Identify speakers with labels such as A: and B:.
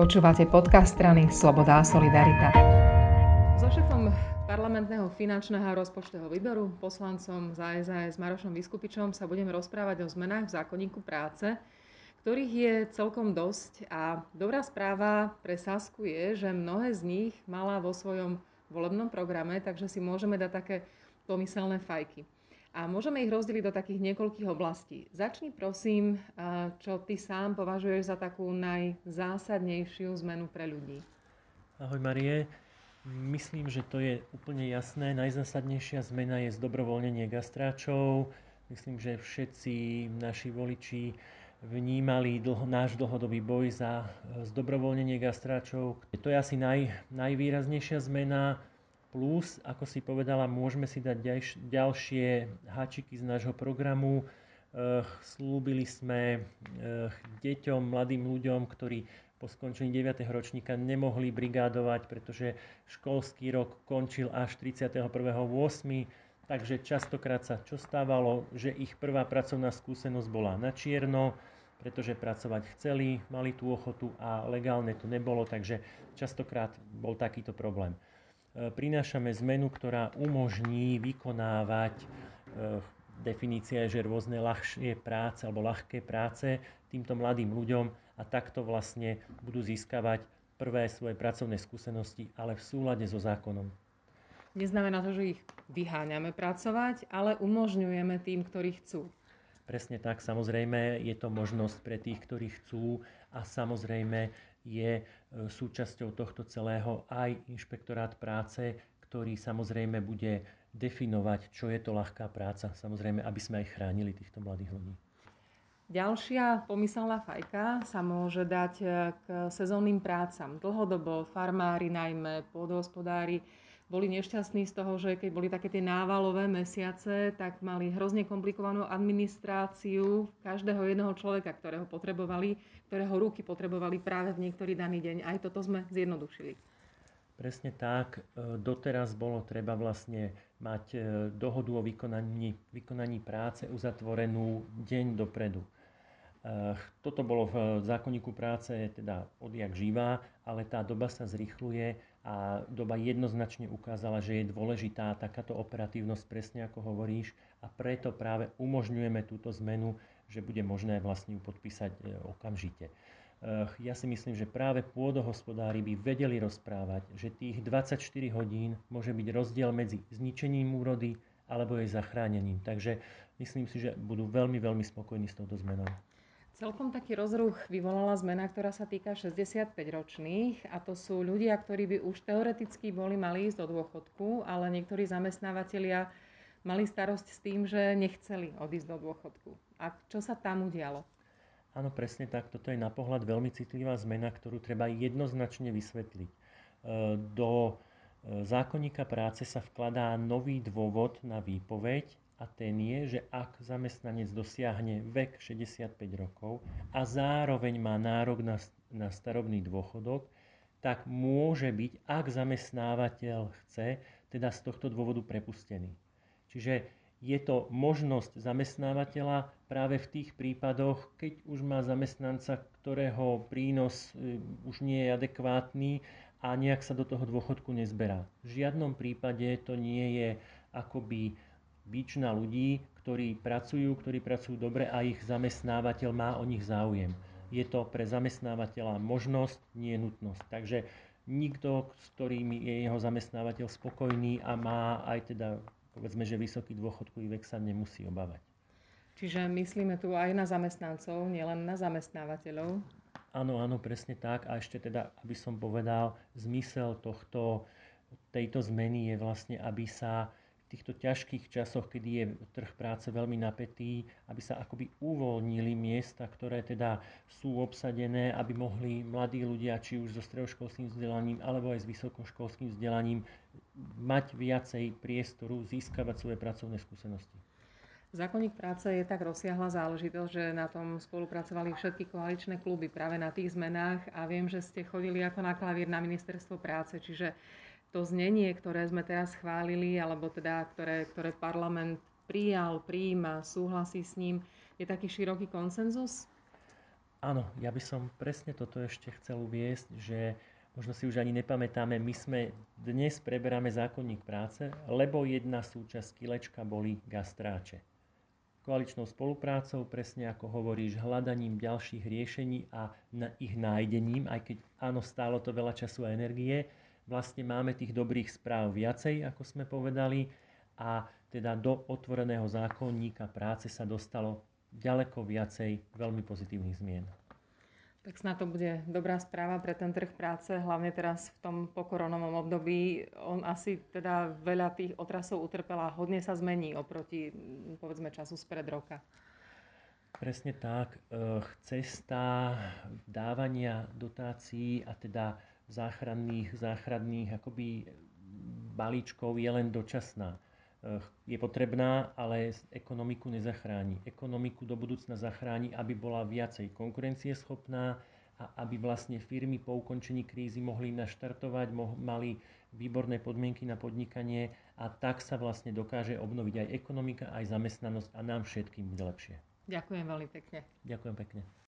A: Počúvate podcast strany Sloboda a Solidarita. So šefom parlamentného finančného a rozpočtového výboru, poslancom za SAS Marošom Vyskupičom sa budeme rozprávať o zmenách v zákonníku práce, ktorých je celkom dosť a dobrá správa pre Sasku je, že mnohé z nich mala vo svojom volebnom programe, takže si môžeme dať také pomyselné fajky. A môžeme ich rozdeliť do takých niekoľkých oblastí. Začni prosím, čo ty sám považuješ za takú najzásadnejšiu zmenu pre ľudí.
B: Ahoj Marie. Myslím, že to je úplne jasné. Najzásadnejšia zmena je zdobrovoľnenie gastráčov. Myslím, že všetci naši voliči vnímali dlho, náš dlhodobý boj za zdobrovoľnenie gastráčov. To je asi naj, najvýraznejšia zmena. Plus, ako si povedala, môžeme si dať ďalšie háčiky z nášho programu. Slúbili sme deťom, mladým ľuďom, ktorí po skončení 9. ročníka nemohli brigádovať, pretože školský rok končil až 31.8. Takže častokrát sa čo stávalo, že ich prvá pracovná skúsenosť bola na čierno, pretože pracovať chceli, mali tú ochotu a legálne to nebolo, takže častokrát bol takýto problém. E, prinášame zmenu, ktorá umožní vykonávať, e, definícia je, že rôzne ľahšie práce alebo ľahké práce týmto mladým ľuďom a takto vlastne budú získavať prvé svoje pracovné skúsenosti, ale v súlade so zákonom.
A: Neznamená to, že ich vyháňame pracovať, ale umožňujeme tým, ktorí chcú.
B: Presne tak, samozrejme je to možnosť pre tých, ktorí chcú a samozrejme je e, súčasťou tohto celého aj inšpektorát práce, ktorý samozrejme bude definovať, čo je to ľahká práca, samozrejme, aby sme aj chránili týchto mladých ľudí.
A: Ďalšia pomyselná fajka sa môže dať e, k sezónnym prácam. Dlhodobo farmári, najmä pôdohospodári, boli nešťastní z toho, že keď boli také tie návalové mesiace, tak mali hrozne komplikovanú administráciu každého jedného človeka, ktorého potrebovali, ktorého ruky potrebovali práve v niektorý daný deň. Aj toto sme zjednodušili.
B: Presne tak. E, doteraz bolo treba vlastne mať e, dohodu o vykonaní, vykonaní práce uzatvorenú deň dopredu. E, toto bolo v zákonníku práce teda odjak živá, ale tá doba sa zrychluje a doba jednoznačne ukázala, že je dôležitá takáto operatívnosť, presne ako hovoríš, a preto práve umožňujeme túto zmenu, že bude možné vlastne ju podpísať e, okamžite. Ja si myslím, že práve pôdohospodári by vedeli rozprávať, že tých 24 hodín môže byť rozdiel medzi zničením úrody alebo jej zachránením. Takže myslím si, že budú veľmi, veľmi spokojní s touto zmenou.
A: Celkom taký rozruch vyvolala zmena, ktorá sa týka 65-ročných a to sú ľudia, ktorí by už teoreticky boli mali ísť do dôchodku, ale niektorí zamestnávateľia mali starosť s tým, že nechceli odísť do dôchodku. A čo sa tam udialo?
B: Áno, presne tak. Toto je na pohľad veľmi citlivá zmena, ktorú treba jednoznačne vysvetliť. E, do e, zákonníka práce sa vkladá nový dôvod na výpoveď a ten je, že ak zamestnanec dosiahne vek 65 rokov a zároveň má nárok na, na starobný dôchodok, tak môže byť, ak zamestnávateľ chce, teda z tohto dôvodu prepustený. Čiže je to možnosť zamestnávateľa práve v tých prípadoch, keď už má zamestnanca, ktorého prínos e, už nie je adekvátny a nejak sa do toho dôchodku nezberá. V žiadnom prípade to nie je akoby bič na ľudí, ktorí pracujú, ktorí pracujú dobre a ich zamestnávateľ má o nich záujem. Je to pre zamestnávateľa možnosť, nie nutnosť. Takže nikto, s ktorým je jeho zamestnávateľ spokojný a má aj teda, povedzme, že vysoký dôchodkový vek sa nemusí obávať.
A: Čiže myslíme tu aj na zamestnancov, nielen na zamestnávateľov?
B: Áno, áno, presne tak. A ešte teda, aby som povedal, zmysel tohto, tejto zmeny je vlastne, aby sa týchto ťažkých časoch, kedy je trh práce veľmi napätý, aby sa akoby uvoľnili miesta, ktoré teda sú obsadené, aby mohli mladí ľudia, či už so stredoškolským vzdelaním alebo aj s vysokoškolským vzdelaním, mať viacej priestoru, získavať svoje pracovné skúsenosti.
A: Zákonník práce je tak rozsiahla záležitosť, že na tom spolupracovali všetky koaličné kluby práve na tých zmenách a viem, že ste chodili ako na klavír na ministerstvo práce, čiže to znenie, ktoré sme teraz schválili, alebo teda ktoré, ktoré parlament prijal, prijíma, súhlasí s ním, je taký široký konsenzus?
B: Áno, ja by som presne toto ešte chcel uviesť, že možno si už ani nepamätáme, my sme dnes preberáme zákonník práce, lebo jedna súčasť kilečka boli gastráče. Koaličnou spoluprácou, presne ako hovoríš, hľadaním ďalších riešení a ich nájdením, aj keď áno, stálo to veľa času a energie, vlastne máme tých dobrých správ viacej, ako sme povedali, a teda do otvoreného zákonníka práce sa dostalo ďaleko viacej veľmi pozitívnych zmien.
A: Tak snad to bude dobrá správa pre ten trh práce, hlavne teraz v tom pokoronovom období. On asi teda veľa tých otrasov utrpela, hodne sa zmení oproti povedzme času spred roka.
B: Presne tak. E, cesta dávania dotácií a teda záchranných, záchranných akoby balíčkov je len dočasná je potrebná, ale ekonomiku nezachráni. Ekonomiku do budúcna zachráni, aby bola viacej konkurencieschopná a aby vlastne firmy po ukončení krízy mohli naštartovať, mali výborné podmienky na podnikanie a tak sa vlastne dokáže obnoviť aj ekonomika, aj zamestnanosť a nám všetkým lepšie.
A: Ďakujem veľmi pekne.
B: Ďakujem pekne.